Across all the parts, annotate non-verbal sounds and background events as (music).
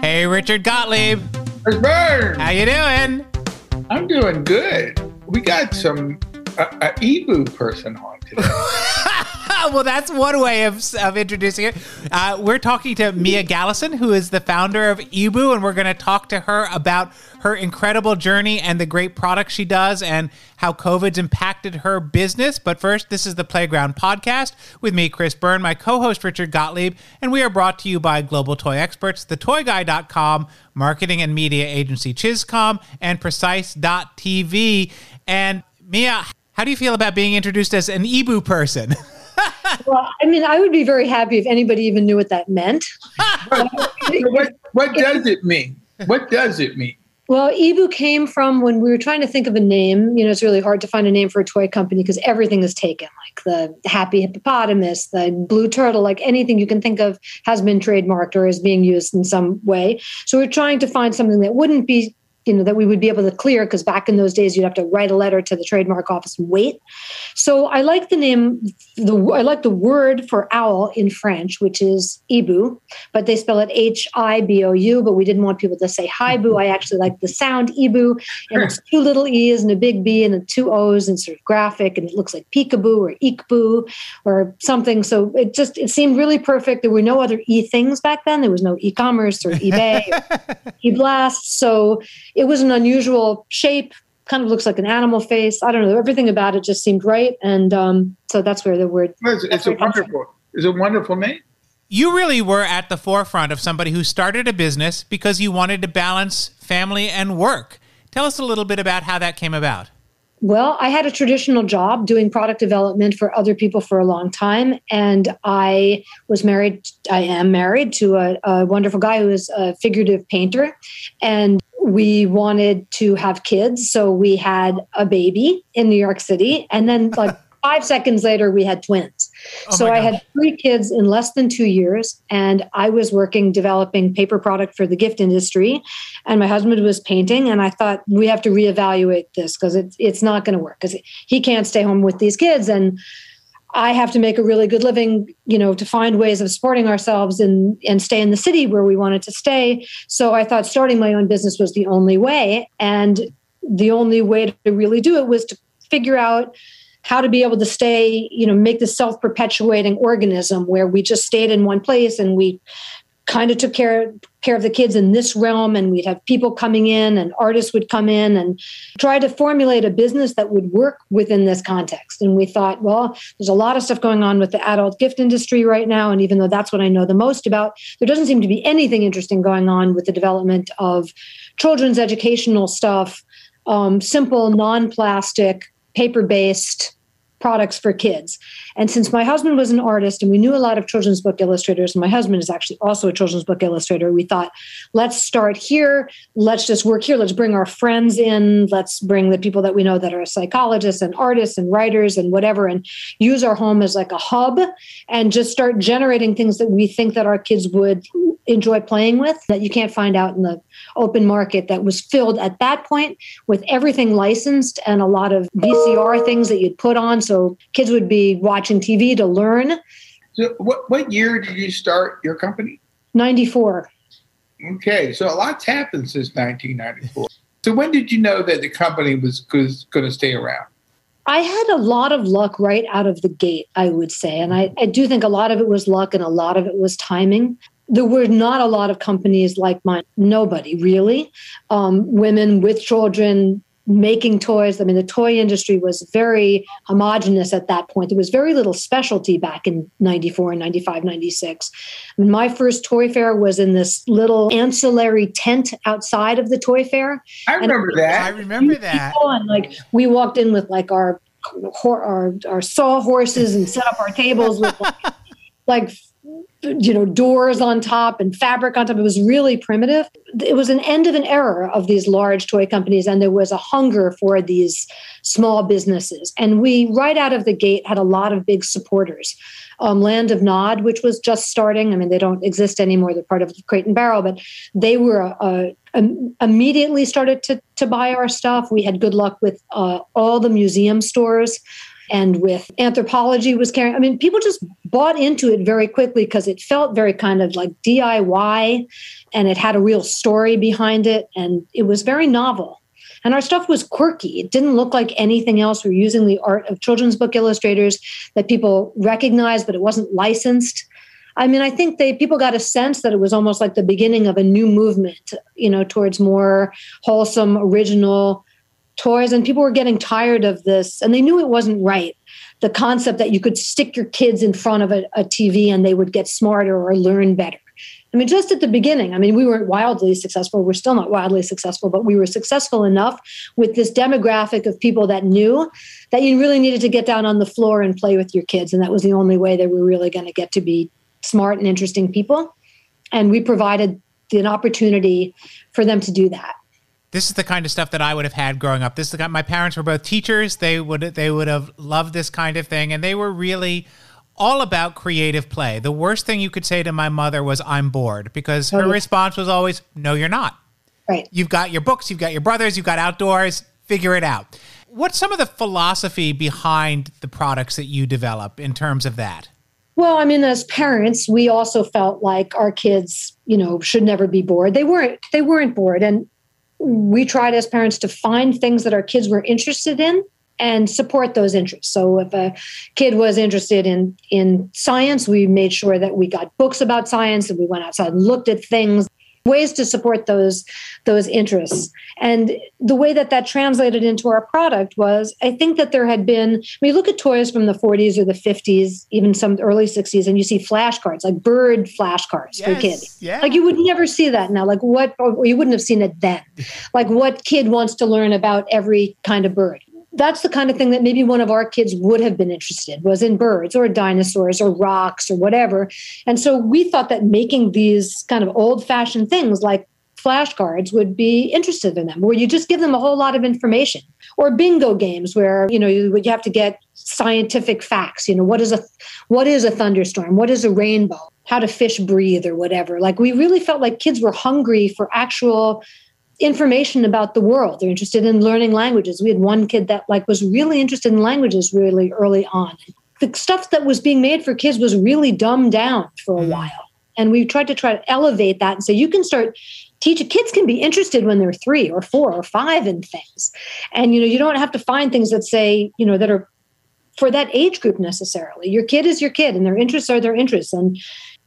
Hey, Richard Gottlieb. Chris Byrne. How you doing? I'm doing good. We got some uh, a, a eeBoo person on today. (laughs) (laughs) well, that's one way of, of introducing it. Uh, we're talking to Mia Galison, who is the founder of eeBoo, and we're going to talk to her about her incredible journey and the great products she does and how COVID's impacted her business. But first, this is the Playground Podcast with me, Chris Byrne, my co host, Richard Gottlieb, and we are brought to you by Global Toy Experts, thetoyguy.com, marketing and media agency ChizComm, and Precise.tv. And Mia, how do you feel about being introduced as an eeBoo person? (laughs) well, I mean, I would be very happy if anybody even knew what that meant. (laughs) what, what does it mean? What does it mean? Well, eeBoo came from when we were trying to think of a name. You know, it's really hard to find a name for a toy company because everything is taken, like the happy hippopotamus, the blue turtle, like anything you can think of has been trademarked or is being used in some way. So we're trying to find something that wouldn't be you know that we would be able to clear because back in those days you'd have to write a letter to the trademark office and wait. So i like the name the i like the word for owl in french which is ibu but they spell it h-i-b-o-u but we didn't want people to say hi boo i actually like the sound ibu and it's two little e's and a big b and two o's and sort of graphic and it looks like peekaboo or ikboo or something. So it just it seemed really perfect. There were no other e things back then. There was no e-commerce or ebay or (laughs) e-blast. So it was an unusual shape kind of looks like an animal face i don't know everything about it just seemed right and um, so that's where the word it's, it's a wonderful it's a wonderful name you really were at the forefront of somebody who started a business because you wanted to balance family and work tell us a little bit about how that came about well, I had a traditional job doing product development for other people for a long time. And I was married, I am married to a, a wonderful guy who is a figurative painter. And we wanted to have kids. So we had a baby in New York City. And then, (laughs) like, five seconds later, we had twins. Oh so I had three kids in less than two years. And I was working developing paper product for the gift industry. And my husband was painting. And I thought, we have to reevaluate this because it's, it's not going to work because he can't stay home with these kids. And I have to make a really good living, you know, to find ways of supporting ourselves and and stay in the city where we wanted to stay. So I thought starting my own business was the only way, and the only way to really do it was to figure out how to be able to stay, you know, make this self-perpetuating organism where we just stayed in one place and we kind of took care care of the kids in this realm and we'd have people coming in and artists would come in and try to formulate a business that would work within this context. And we thought well there's a lot of stuff going on with the adult gift industry right now and even though that's what i know the most about there doesn't seem to be anything interesting going on with the development of children's educational stuff um, simple non-plastic paper-based products for kids. And since my husband was an artist and we knew a lot of children's book illustrators, and my husband is actually also a children's book illustrator, we thought, let's start here. Let's just work here. Let's bring our friends in. Let's bring the people that we know that are psychologists and artists and writers and whatever, and use our home as like a hub and just start generating things that we think that our kids would enjoy playing with that you can't find out in the open market that was filled at that point with everything licensed and a lot of VCR things that you'd put on so kids would be watching TV to learn. So what what year did you start your company? 94. Okay, so a lot's happened since 1994. So when did you know that the company was, was going to stay around? I had a lot of luck right out of the gate, I would say. And I, I do think a lot of it was luck and a lot of it was timing there were not a lot of companies like mine. Nobody really. Um, women with children making toys. I mean, the toy industry was very homogenous at that point. There was very little specialty back in 94 and 95, 96. I mean, my first toy fair was in this little ancillary tent outside of the toy fair. I remember and that. I remember that. And like we walked in with like our our, our saw horses and set up our tables with (laughs) like, like you know doors on top and fabric on top. It was really primitive. It was an end of an era of these large toy companies and there was a hunger for these small businesses. And we right out of the gate had a lot of big supporters. Um, land of nod which was just starting i mean they don't exist anymore. They're part of crate and barrel but they were uh, immediately started to, to buy our stuff. We had good luck with uh, all the museum stores and with Anthropologie was carrying. I mean, people just bought into it very quickly because it felt very kind of like DIY and it had a real story behind it and it was very novel. And our stuff was quirky. It didn't look like anything else. We were using the art of children's book illustrators that people recognized, but it wasn't licensed. I mean, I think they people got a sense that it was almost like the beginning of a new movement, you know, towards more wholesome, original toys. And people were getting tired of this, and they knew it wasn't right. The concept that you could stick your kids in front of a, a TV and they would get smarter or learn better. I mean, just at the beginning, I mean, we weren't wildly successful. We're still not wildly successful, but we were successful enough with this demographic of people that knew that you really needed to get down on the floor and play with your kids. And that was the only way they were really going to get to be smart and interesting people. And we provided an opportunity for them to do that. This is the kind of stuff that I would have had growing up. This is the kind, my parents were both teachers. They would they would have loved this kind of thing, and they were really all about creative play. The worst thing you could say to my mother was, I'm bored, because her response was always, No, you're not. Right. You've got your books, you've got your brothers, you've got outdoors, figure it out. What's some of the philosophy behind the products that you develop in terms of that? Well, I mean, as parents, we also felt like our kids, you know, should never be bored. They weren't. They weren't bored, and we tried as parents to find things that our kids were interested in and support those interests. So if a kid was interested in in science, we made sure that we got books about science and we went outside and looked at things ways to support those those interests. And the way that that translated into our product was i think that there had been we look at toys from the 40s or the 50s even some early 60s and you see flashcards like bird flashcards yes, for kids. yeah. like you would never see that now. Like what you wouldn't have seen it then. Like what kid wants to learn about every kind of bird that's the kind of thing that maybe one of our kids would have been interested was in birds or dinosaurs or rocks or whatever. And so we thought that making these kind of old fashioned things like flashcards would be interested in them where you just give them a whole lot of information. Or bingo games where you know you, have to get scientific facts you know what is a what is a thunderstorm? What is a rainbow? How do fish breathe or whatever. Like we really felt like kids were hungry for actual information about the world. They're interested in learning languages. We had one kid that like was really interested in languages really early on. The stuff that was being made for kids was really dumbed down for a mm. while. And we tried to try to elevate that and say you can start teaching kids can be interested when they're three or four or five in things. And you know, you don't have to find things that say, you know, that are for that age group necessarily. Your kid is your kid and their interests are their interests. And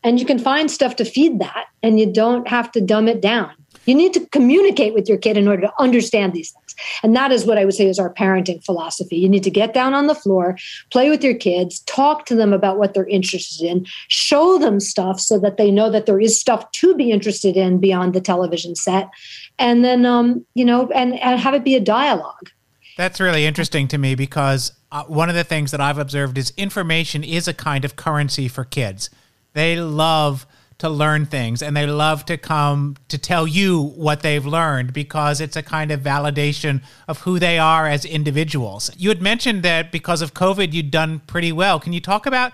and you can find stuff to feed that and you don't have to dumb it down you need to communicate with your kid in order to understand these things. And that is what I would say is our parenting philosophy. You need to get down on the floor, play with your kids, talk to them about what they're interested in, show them stuff so that they know that there is stuff to be interested in beyond the television set. And then, um, you know, and, and have it be a dialogue. That's really interesting to me because uh, one of the things that I've observed is information is a kind of currency for kids. They love to learn things and they love to come to tell you what they've learned because it's a kind of validation of who they are as individuals. You had mentioned that because of COVID, you'd done pretty well. Can you talk about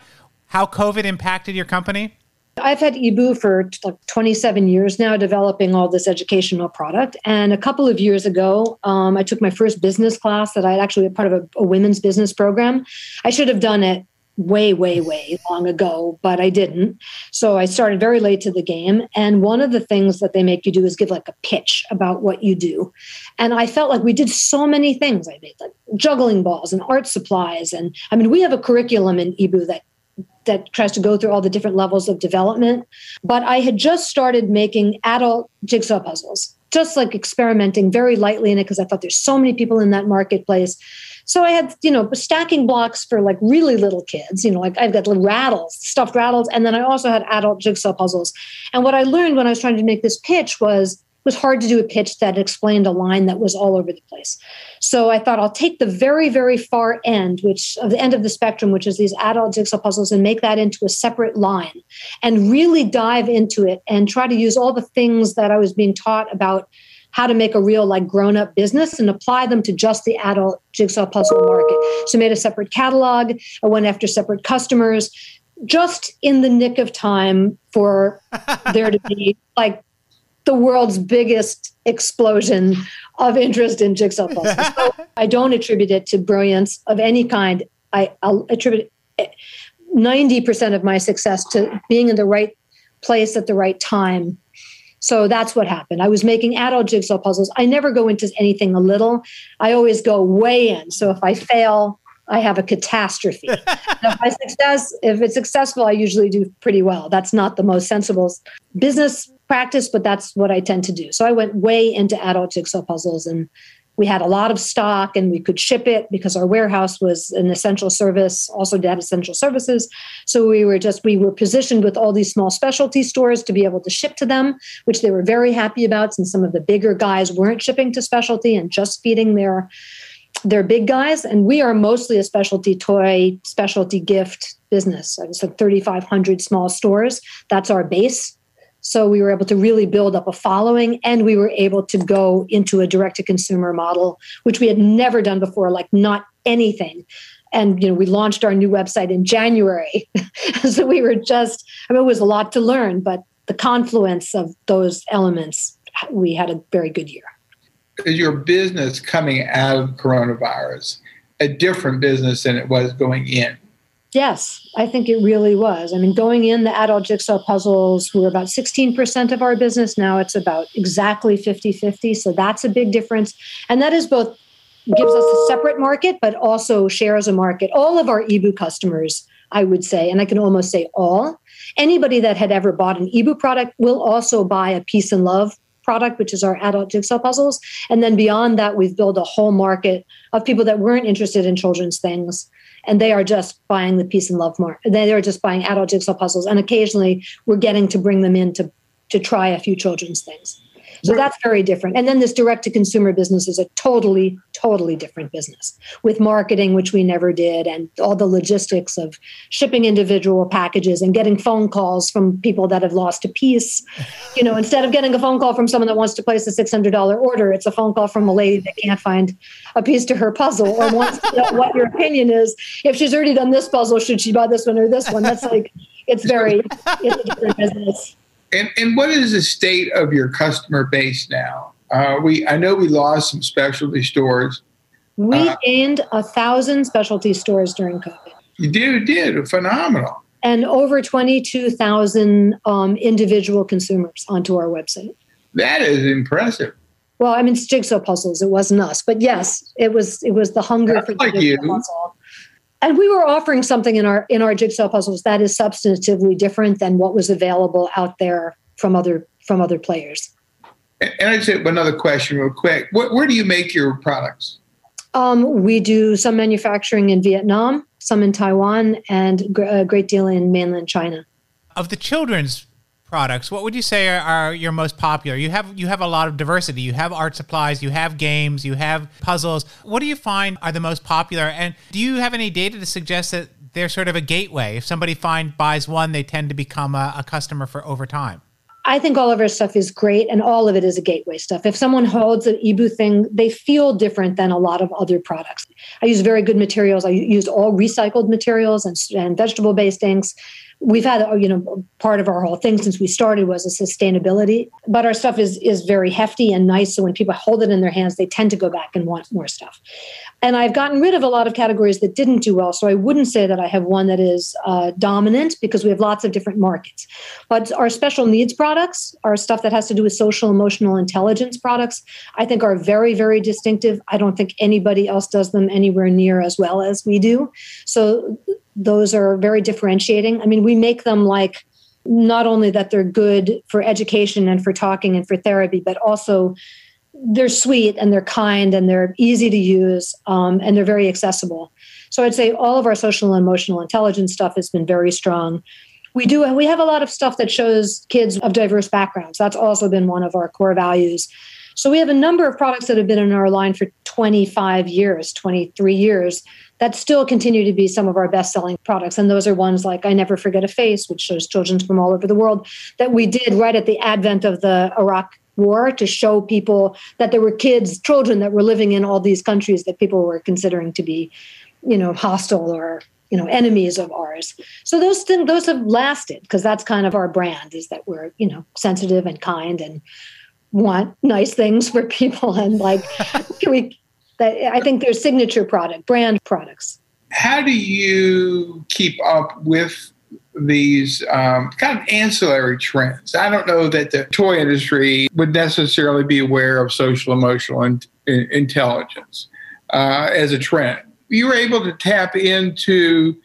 how COVID impacted your company? I've had eeBoo for like 27 years now, developing all this educational product. And a couple of years ago, um, I took my first business class that I actually part of a, a women's business program. I should have done it way, way, way long ago, but I didn't. So I started very late to the game. And one of the things that they make you do is give like a pitch about what you do. And I felt like we did so many things. I made like juggling balls and art supplies. And I mean, we have a curriculum in eeBoo that that tries to go through all the different levels of development. But I had just started making adult jigsaw puzzles, just like experimenting very lightly in it because I thought there's so many people in that marketplace. So I had, you know, stacking blocks for like really little kids, you know, like I've got little rattles, stuffed rattles. And then I also had adult jigsaw puzzles. And what I learned when I was trying to make this pitch was it was hard to do a pitch that explained a line that was all over the place. So I thought I'll take the very, very far end, which of the end of the spectrum, which is these adult jigsaw puzzles, and make that into a separate line and really dive into it and try to use all the things that I was being taught about how to make a real like grown up business and apply them to just the adult jigsaw puzzle market. So made a separate catalog. I went after separate customers just in the nick of time for (laughs) there to be like the world's biggest explosion of interest in jigsaw (laughs) puzzles. So I don't attribute it to brilliance of any kind. I, I'll attribute 90% of my success to being in the right place at the right time. So that's what happened. I was making adult jigsaw puzzles. I never go into anything a little. I always go way in. So if I fail, I have a catastrophe. (laughs) if I success, if it's successful, I usually do pretty well. That's not the most sensible business practice, but that's what I tend to do. So I went way into adult jigsaw puzzles and we had a lot of stock and we could ship it because our warehouse was an essential service also did essential services. So we were just we were positioned with all these small specialty stores to be able to ship to them which they were very happy about since some of the bigger guys weren't shipping to specialty and just feeding their their big guys. And we are mostly a specialty toy specialty gift business. Like 3500 small stores. That's our base so we were able to really build up a following and we were able to go into a direct to consumer model, which we had never done before, like not anything. And you know, we launched our new website in January. (laughs) so we were just, I mean, it was a lot to learn, but the confluence of those elements, we had a very good year. Is your business coming out of coronavirus a different business than it was going in? Yes, I think it really was. I mean, going in, the adult jigsaw puzzles were about 16% of our business. Now it's about exactly 50 50. So that's a big difference. And that is both gives us a separate market, but also shares a market. All of our eeBoo customers, I would say, and I can almost say all, anybody that had ever bought an eeBoo product will also buy a Peace and Love product, which is our adult jigsaw puzzles. And then beyond that, we've built a whole market of people that weren't interested in children's things and they are just buying the peace and love more. They are just buying adult jigsaw puzzles, and occasionally we're getting to bring them in to to try a few children's things. So that's very different. And then this direct to consumer business is a totally, totally different business with marketing, which we never did, and all the logistics of shipping individual packages and getting phone calls from people that have lost a piece. You know, instead of getting a phone call from someone that wants to place a $600 order, it's a phone call from a lady that can't find a piece to her puzzle or wants to know what your opinion is. If she's already done this puzzle, should she buy this one or this one? That's like, it's very, it's a different business. And, and what is the state of your customer base now? Uh, we I know we lost some specialty stores. We uh, gained a thousand specialty stores during COVID. You did, you did phenomenal. And over twenty-two thousand um, individual consumers onto our website. That is impressive. Well, I mean, it's jigsaw puzzles. It wasn't us, but yes, it was. It was the hunger That's for like jigsaw you. puzzle and we were offering something in our in our jigsaw puzzles that is substantively different than what was available out there from other from other players. And i just say another question, real quick. Where, where do you make your products? Um, we do some manufacturing in Vietnam, some in Taiwan, and a great deal in mainland China. Of the children's products, what would you say are, are, your most popular? You have you have a lot of diversity. You have art supplies, you have games, you have puzzles. What do you find are the most popular? And do you have any data to suggest that they're sort of a gateway? If somebody find buys one, they tend to become a, a customer for over time. I think all of our stuff is great and all of it is a gateway stuff. If someone holds an eeBoo thing, they feel different than a lot of other products. I use very good materials. I used all recycled materials and, and vegetable based inks we've had you know part of our whole thing since we started was a sustainability but our stuff is is very hefty and nice. So when people hold it in their hands they tend to go back and want more stuff. And i've gotten rid of a lot of categories that didn't do well. So i wouldn't say that i have one that is uh, dominant because we have lots of different markets. But our special needs products our stuff that has to do with social emotional intelligence products i think are very very distinctive. I don't think anybody else does them anywhere near as well as we do. So those are very differentiating. I mean, we make them like not only that they're good for education and for talking and for therapy, but also they're sweet and they're kind and they're easy to use um, and they're very accessible. So I'd say all of our social and emotional intelligence stuff has been very strong. We do, we have a lot of stuff that shows kids of diverse backgrounds. That's also been one of our core values. So we have a number of products that have been in our line for 25 years, 23 years that still continue to be some of our best selling products. And those are ones like I Never Forget a Face, which shows children from all over the world, that we did right at the advent of the Iraq war to show people that there were kids, children that were living in all these countries that people were considering to be, you know, hostile or you know enemies of ours so those things those have lasted because that's kind of our brand is that we're you know sensitive and kind and want nice things for (laughs) people and like can we that I think they're signature product, brand products. how do you keep up with these um, kind of ancillary trends? I don't know that the toy industry would necessarily be aware of social emotional in, in, intelligence uh, as a trend. You were able to tap into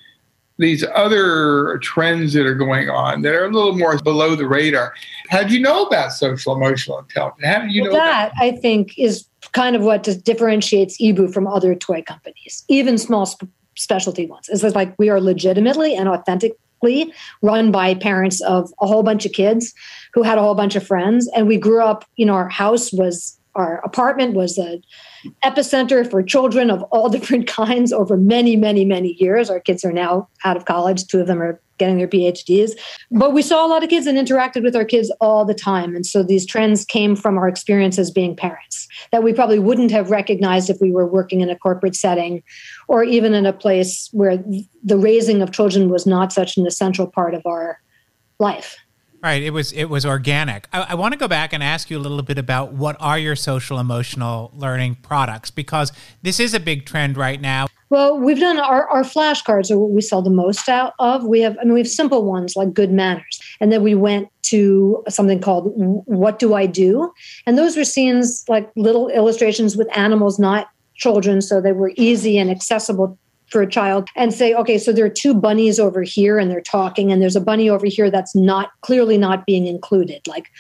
these other trends that are going on that are a little more below the radar. How do you know about social emotional intelligence? How do you well, know that? I think is kind of what just differentiates eeBoo from other toy companies, even small sp- specialty ones. Is like we are legitimately and authentically run by parents of a whole bunch of kids who had a whole bunch of friends, and we grew up. You know, our house was our apartment was a epicenter for children of all (laughs) different kinds over many, many, many years. Our kids are now out of college. Two of them are getting their PhDs. But we saw a lot of kids and interacted with our kids all the time. And so these trends came from our experience as being parents that we probably wouldn't have recognized if we were working in a corporate setting or even in a place where the raising of children was not such an essential part of our life. Right. It was it was organic. I, I, want to go back and ask you a little bit about what are your social emotional learning products because this is a big trend right now. Well, we've done our, our flashcards are what we sell the most out of. We have I mean we have simple ones like good manners. And then we went to something called What Do I Do? And those were scenes like little illustrations with animals, not children. So they were easy and accessible for a child and say, okay, so there are two bunnies over here and they're talking, and there's a bunny over here that's not clearly not being included. Like,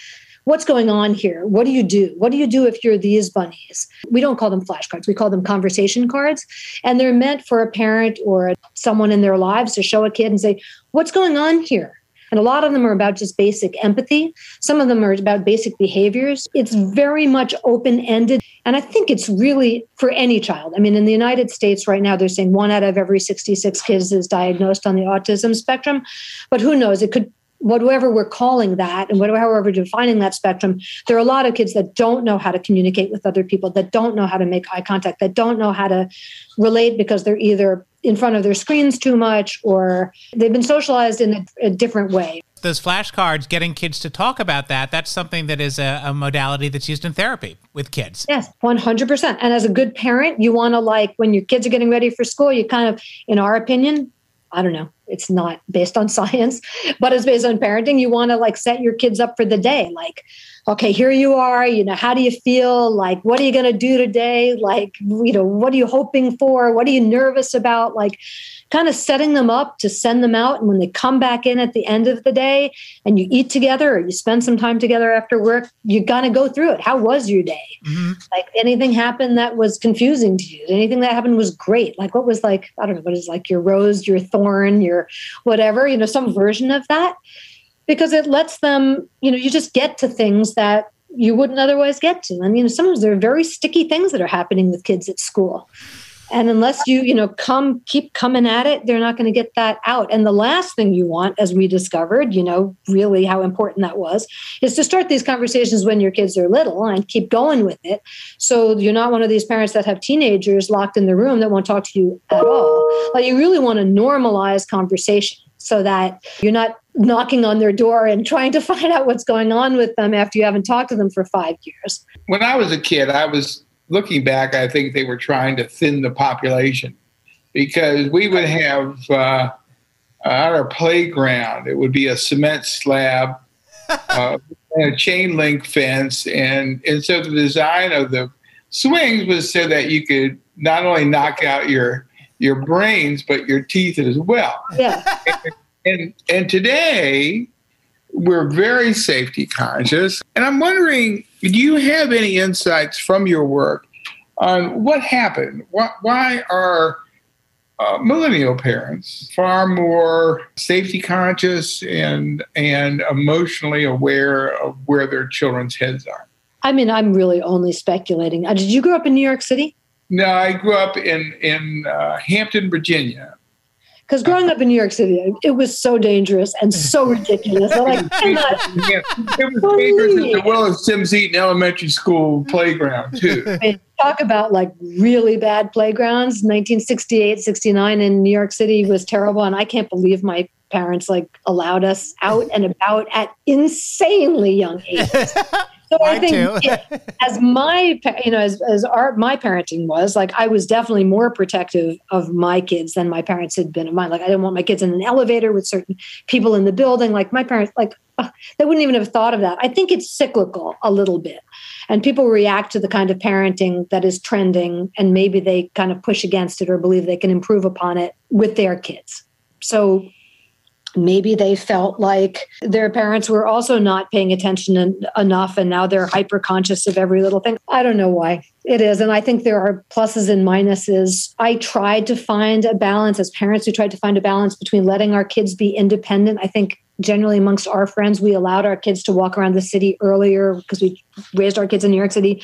what's going on here? What do you do? What do you do if you're these bunnies? We don't call them flashcards, we call them conversation cards. And they're meant for a parent or someone in their lives to show a kid and say, what's going on here? And a lot of them are about just basic empathy. Some of them are about basic behaviors. It's very much open ended. And I think it's really for any child. I mean, in the United States right now, they're saying one out of every 66 kids is diagnosed on the autism spectrum. But who knows? It could whatever we're calling that and whatever we're defining that spectrum, there are a lot of kids that don't know how to communicate with other people, that don't know how to make eye contact, that don't know how to relate because they're either in front of their screens too much or they've been socialized in a, a different way. Those flashcards, getting kids to talk about that, that's something that is a, a modality that's used in therapy with kids. Yes, 100%. And as a good parent, you want to, like, when your kids are getting ready for school, you kind of, in our opinion, I don't know, it's not based on (laughs) science, but it's based on parenting. You want to like set your kids up for the day. Like, okay, here you are, you know, how do you feel? Like, what are you going to do today? Like, you know, what are you hoping for? What are you nervous about? Like, kind of setting them up to send them out. And when they come back in at the end of the day and you eat together or you spend some time together after work, you got to go through it. How was your day? Mm-hmm. Like anything happened that was confusing to you? Anything that happened was great? Like what was like, I don't know, what is like your rose, your thorn, your whatever, you know, some version of that. Because it lets them, you know, you just get to things that you wouldn't otherwise get to. I mean, sometimes there are very sticky things that are happening with kids at school. And unless you you know come keep coming at it they're not going to get that out. And the last thing you want as we discovered you know really how important that was is to start these conversations when your kids are little and keep going with it. So you're not one of these parents that have teenagers locked in the room that won't talk to you at all. Like you really want to normalize conversation so that you're not knocking on their door and trying to (laughs) find out what's going on with them after you haven't talked to them for five years. When I was a kid, I was looking back, I think they were trying to thin the population because we would have uh, at our playground, it would be a cement slab (laughs) uh, and a chain link fence. And, and so the design of the swings was so that you could not only knock out your your brains but your teeth as well. Yeah. and, and, and today we're very safety conscious. And I'm wondering, do you have any insights from your work on what happened? Why, why are uh, millennial parents far more safety conscious and and emotionally aware of where their children's heads are? I mean, I'm really only speculating. Uh, did you grow up in New York City? No, I grew up in in uh, Hampton, Virginia. Because growing up in New York City, it was so dangerous and so (laughs) ridiculous. I'm like, cannot yeah, it was dangerous at the Willis Sims Eaton Elementary School playground too. (laughs) talk about like really bad playgrounds. 1968, 69 in New York City was terrible, and I can't believe my parents like allowed us out and about at insanely young ages. (laughs) So I think (laughs) as my you know as as our my parenting was like I was definitely more protective of my kids than my parents had been of mine. Like I didn't want my kids in an elevator with certain people in the building. Like my parents, like uh, they wouldn't even have thought of that. I think it's cyclical a little bit, and people react to the kind of parenting that is trending, and maybe they kind of push against it or believe they can improve upon it with their kids. So maybe they felt like their parents were also not paying attention en- enough and now they're hyper conscious of every little thing. I don't know why it is and i think there are pluses and minuses. I tried to find a balance as parents we tried to find a balance between letting our kids be independent. I think generally amongst our friends we allowed our kids to walk around the city earlier because we raised our kids in new york city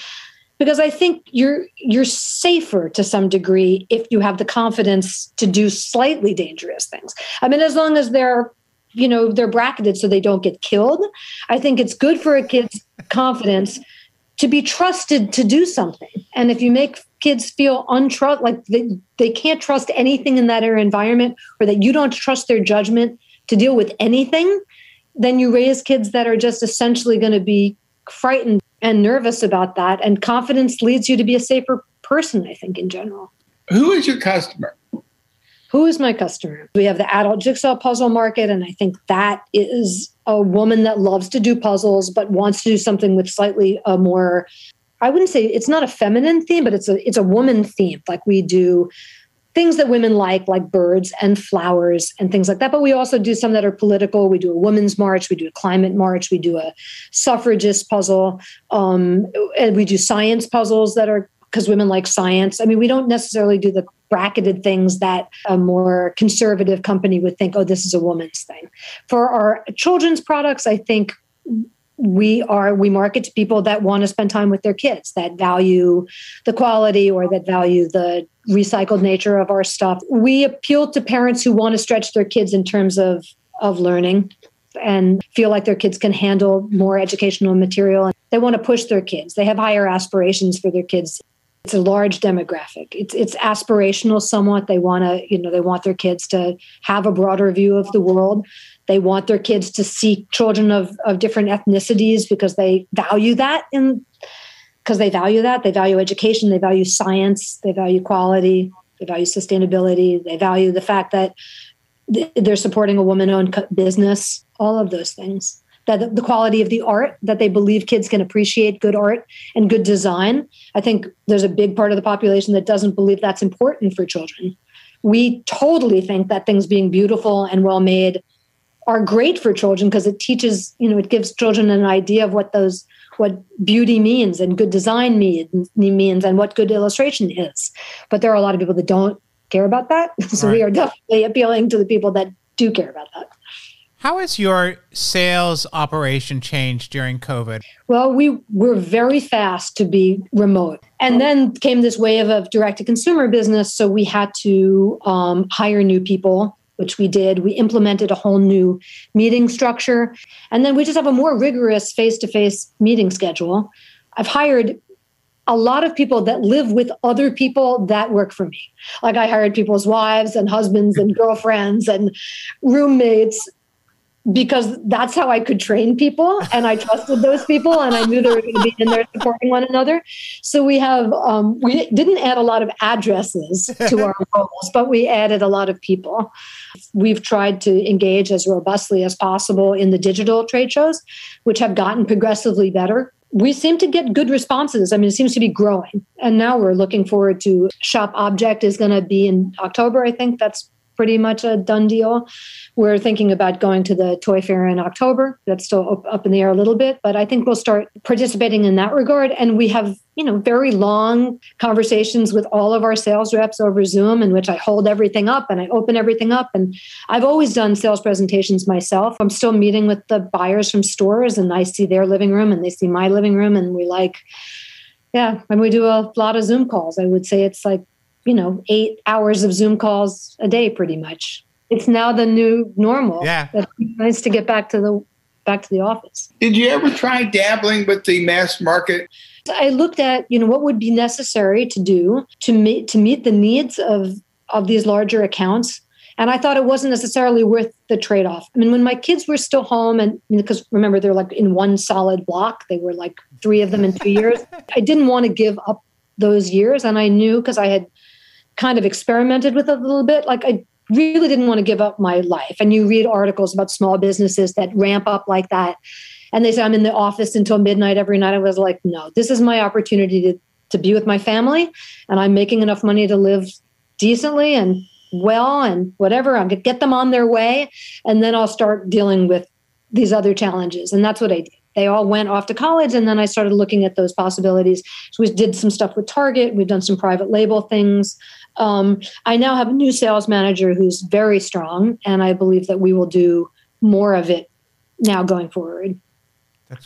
because I think you're you're safer to some degree if you have the confidence to do slightly dangerous things. I mean, as long as they're you know they're bracketed so they don't get killed, I think it's good for a kid's confidence to be trusted to do something. And if you make kids feel untrust like they, they can't trust anything in that environment or that you don't trust their judgment to deal with anything, then you raise kids that are just essentially going to be frightened and nervous about that. And confidence leads you to be a safer person, I think, in general. Who is your customer? Who is my customer? We have the adult jigsaw puzzle market, and I think that is a woman that loves to do puzzles but wants to do something with slightly a more I wouldn't say it's not a feminine theme, but it's a it's a woman theme. Like we do things that women like, like birds and flowers and things like that. But we also do some that are political. We do a women's march, we do a climate march, we do a suffragist puzzle, um, and we do science puzzles that are because women like science. I mean, we don't necessarily do the bracketed things that a more conservative company would think, oh, this is a woman's thing. For our children's products, I think we are we market to people that want to spend time with their kids that value the quality or that value the recycled nature of our stuff. We appeal to parents who want to stretch their kids in terms of of learning and feel like their kids can handle more educational material. And they want to push their kids. They have higher aspirations for their kids it's a large demographic. It's it's aspirational somewhat. They want to you know they want their kids to have a broader view of the world. They want their kids to see children of, of different ethnicities because they value that in because they value that. They value education, they value science, they value quality, they value sustainability, they value the fact that they're supporting a woman-owned business, all of those things. That the quality of the art that they believe kids can appreciate good art and good design. I think there's a big part of the population that doesn't believe that's important for children. We totally think that things being beautiful and well made are great for children because it teaches, you know, it gives children an idea of what those what beauty means and good design means, means and what good illustration is. But there are a lot of people that don't care about that. (laughs) So right. we are definitely appealing to the people that do care about that. How has your sales operation changed during COVID? Well, we were very fast to be remote. And then came this wave of direct to consumer business. So we had to um, hire new people which we did. We implemented a whole new meeting structure. And then we just have a more rigorous face to face meeting schedule. I've hired a lot of people that live with other people that work for me. Like I hired people's wives and husbands and (laughs) girlfriends and roommates because that's how I could train people. And I trusted those people and I knew they were going to be in there supporting one another. So we have, um, we didn't add a lot of addresses to our (laughs) roles, but we added a lot of people. We've tried to engage as robustly as possible in the digital trade shows, which have gotten progressively better. We seem to get good responses. I mean, it seems to be growing. And now we're looking forward to Shoppe Object is going to be in October, I think. That's pretty much a done deal. We're thinking about going to the toy fair in October. That's still up in the air a little bit, but I think we'll start participating in that regard. And we have, you know, very long conversations with all of our sales reps over Zoom, in which I hold everything up and I open everything up. And I've always done sales presentations myself. I'm still meeting with the buyers from stores, and I see their living room and they see my living room, and we like, yeah, and we do a lot of Zoom calls. I would say it's like you know, eight hours of Zoom calls a day pretty much. It's now the new normal. Yeah. It's nice to get back to the back to the office. Did you ever try dabbling with the mass market? I looked at, you know, what would be necessary to do to meet to meet the needs of of these larger accounts And I thought it wasn't necessarily worth the trade off. I mean, when my kids were still home, and because remember, they're like in one solid block, they were like three of them in two years. (laughs) I didn't want to give up those years. And I knew because I had kind of experimented with it a little bit, like I really didn't want to give up my life. And you read articles about small businesses that ramp up like that. And they say, I'm in the office until midnight every night. I was like, no, this is my opportunity to, to be with my family. And I'm making enough money to live decently and well and whatever. I'm going to get them on their way. And then I'll start dealing with these other challenges. And that's what I did. They all went off to college. And then I started looking at those possibilities. So we did some stuff with Target. We've done some private label things. Um, I now have a new sales manager who's very strong, and I believe that we will do more of it now going forward.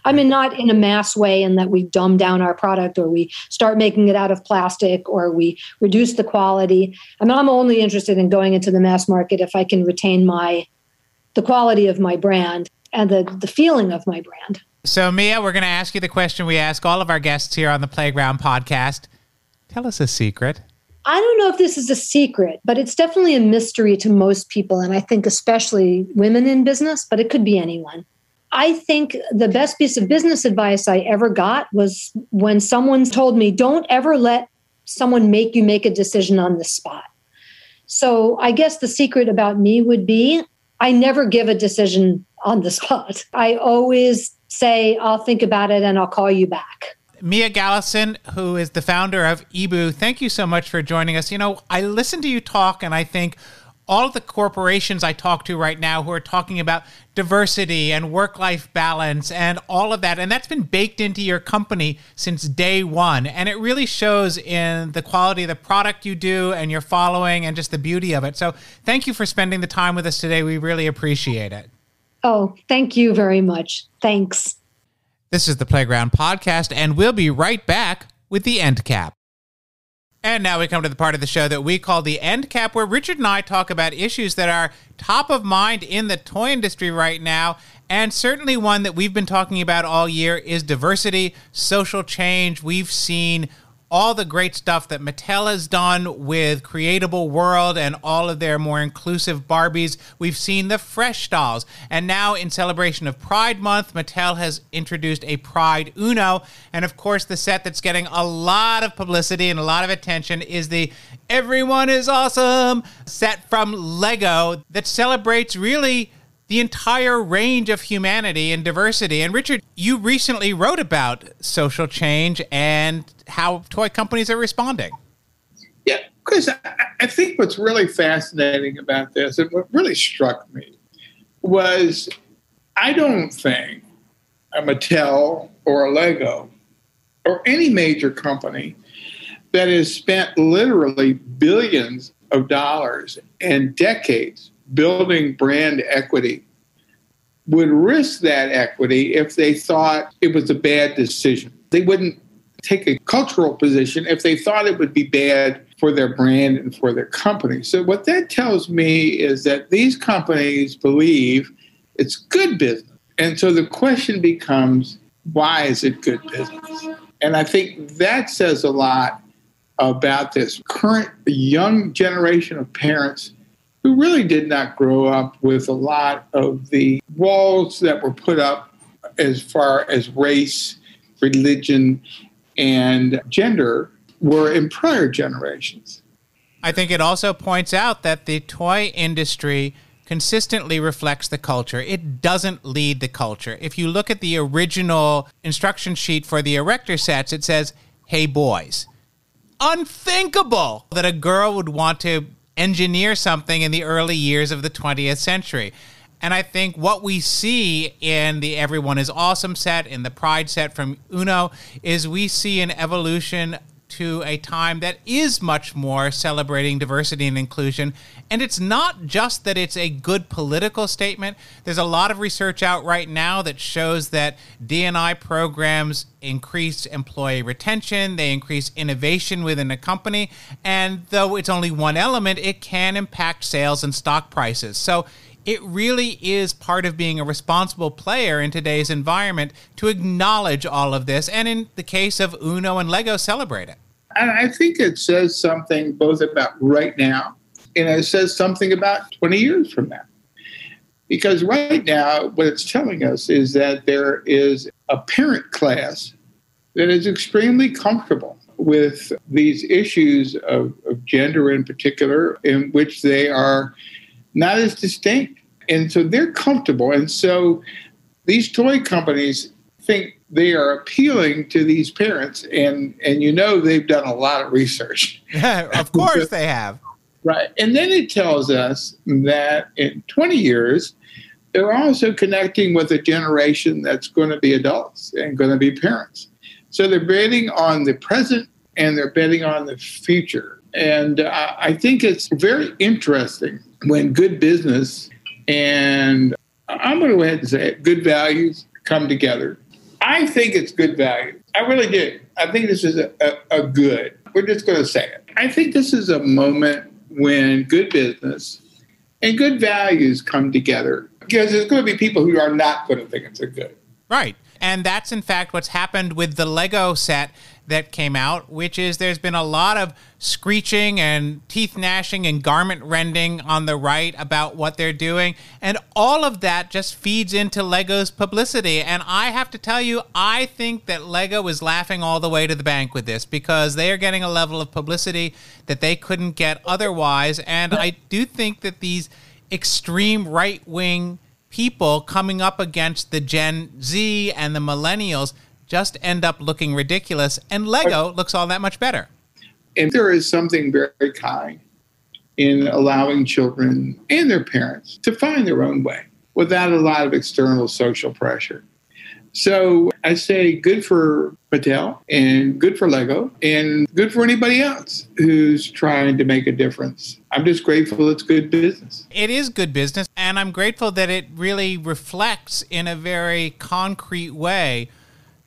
I mean, not in a mass way, in that we dumb down our product or we start making it out of plastic or we reduce the quality. I mean, I'm only interested in going into the mass market if I can retain my the quality of my brand and the the feeling of my brand. So, Mia, we're going to ask you the question we ask all of our guests here on the Playground podcast. Tell us a secret. I don't know if this is a secret, but it's definitely a mystery to most people. And I think especially women in business, but it could be anyone. I think the best piece of business advice I ever got was when someone told me, don't ever let someone make you make a decision on the spot. So I guess the secret about me would be I never give a decision on the (laughs) spot. I always say, I'll think about it and I'll call you back. Mia Galison, who is the founder of eeBoo, thank you so much for joining us. You know, I listen to you talk and I think all the corporations I talk to right now who are talking about diversity and work life balance and all of that. And that's been baked into your company since day one. And it really shows in the quality of the product you do and your following and just the beauty of it. So thank you for spending the time with us today. We really appreciate it. Oh, thank you very much. Thanks. This is the Playground Podcast, and we'll be right back with the end cap. And now we come to the part of the show that we call the end cap, where Richard and I talk about issues that are top of mind in the toy industry right now. And certainly one that we've been talking about all year is diversity, social change. We've seen all the great stuff that Mattel has done with Creatable World and all of their more inclusive Barbies. We've seen the Fresh dolls. And now, in celebration of Pride Month, Mattel has introduced a Pride Uno. And of course, the set that's getting a lot of publicity and a lot of attention is the Everyone is Awesome set from Lego that celebrates really the entire range of humanity and diversity. And Richard, you recently wrote about social change and how toy companies are responding. Yeah, because I think what's really fascinating about this, and what really struck me, was I don't think a Mattel or a Lego or any major company that has spent literally billions of dollars and decades building brand equity would risk that equity if they thought it was a bad decision. They wouldn't take a cultural position if they thought it would be bad for their brand and for their company. So, what that tells me is that these companies believe it's good business. And so the question becomes why is it good business? And I think that says a lot about this current young generation of parents who really did not grow up with a lot of the walls that were put up as far as race, religion, and gender were in prior generations. I think it also points out that the toy industry consistently reflects the culture. It doesn't lead the culture. If you look at the original instruction sheet for the erector sets, it says, Hey boys. Unthinkable that a girl would want to engineer something in the early years of the 20th century. And I think what we see in the Everyone is Awesome set, in the Pride set from Uno, is we see an evolution to a time that is much more celebrating diversity and inclusion. And it's not just that it's a good political statement. There's a lot of research out right now that shows that D&I programs increase employee retention, they increase innovation within a company, and though it's only one element, it can impact sales and stock prices. So it really is part of being a responsible player in today's environment to acknowledge all of this, and in the case of Uno and Lego, celebrate it. And I think it says something both about right now And it says something about 20 years from now. Because right now, what it's telling us is that there is a parent class that is extremely comfortable with these issues of, of gender in particular, in which they are not as distinct. And so they're comfortable. And so these toy companies think they are appealing to these parents. And and you know they've done a lot of research. (laughs) Of course they have. Right. And then it tells us that in 20 years they're also connecting with a generation that's going to be adults and going to be parents. So they're betting on the present and they're betting on the future. And uh, i think it's very interesting when good business and i'm going to go ahead and say it, good values come together I think it's good value. I really do. I think this is a, a, a good. We're just going to say it. I think this is a moment when good business and good values come together because there's going to be people who are not going to think it's a good. Right. And that's in fact what's happened with the Lego set that came out, which is there's been a lot of screeching and teeth gnashing and garment rending on the right about what they're doing. And all of that just feeds into Lego's publicity. And I have to tell you, I think that Lego is laughing all the way to the bank with this because they are getting a level of publicity that they couldn't get otherwise. And I do think that these extreme right wing people coming up against the Gen Z and the millennials just end up looking ridiculous, and Lego looks all that much better. And there is something very kind in allowing children and their parents to find their own way without a lot of external social pressure. So I say good for Mattel and good for Lego and good for anybody else who's trying to make a difference. I'm just grateful it's good business. It is good business, and I'm grateful that it really reflects in a very concrete way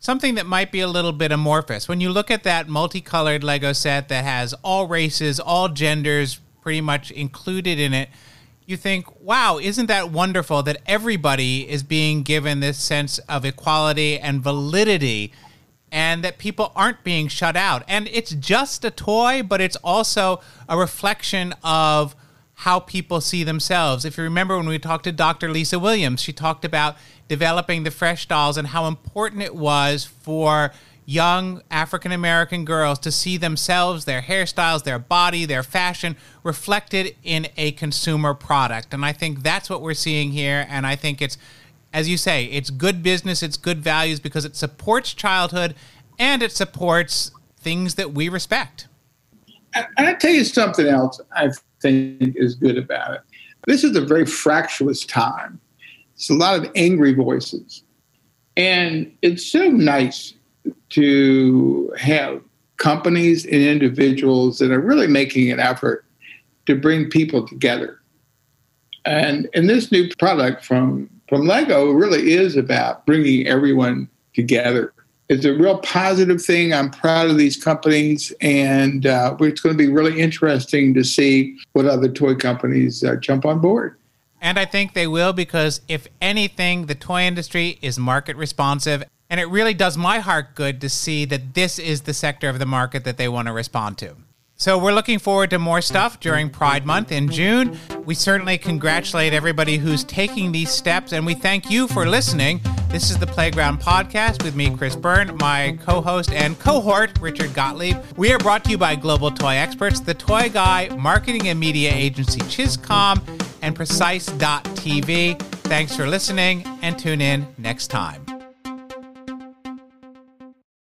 something that might be a little bit amorphous. When you look at that multicolored Lego set that has all races, all genders pretty much included in it, you think, wow, isn't that wonderful that everybody is being given this sense of equality and validity and that people aren't being shut out? And it's just a toy, but it's also a reflection of how people see themselves. If you remember when we talked to Dr. Lisa Williams, she talked about developing the fresh dolls and how important it was for young African American girls to see themselves, their hairstyles, their body, their fashion reflected in a consumer product. And I think that's what we're seeing here. And I think it's, as you say, it's good business, it's good values because it supports childhood and it supports things that we respect. And I tell you something else I think is good about it. This is a very fractious time it's a lot of angry voices. And it's so nice to have companies and individuals that are really making an effort to bring people together. And, and this new product from, from Lego really is about bringing everyone together. It's a real positive thing. I'm proud of these companies, and uh, it's going to be really interesting to see what other toy companies uh, jump on board. And I think they will because, if anything, the toy industry is market responsive. And it really does my heart good to see that this is the sector of the market that they want to respond to. So we're looking forward to more stuff during Pride Month in June. We certainly congratulate everybody who's taking these steps, and we thank you for listening. This is the Playground Podcast with me, Chris Byrne, my co host and cohort, Richard Gottlieb. We are brought to you by Global Toy Experts, The Toy Guy, marketing and media agency ChizComm, and Precise.tv. Thanks for listening, and tune in next time.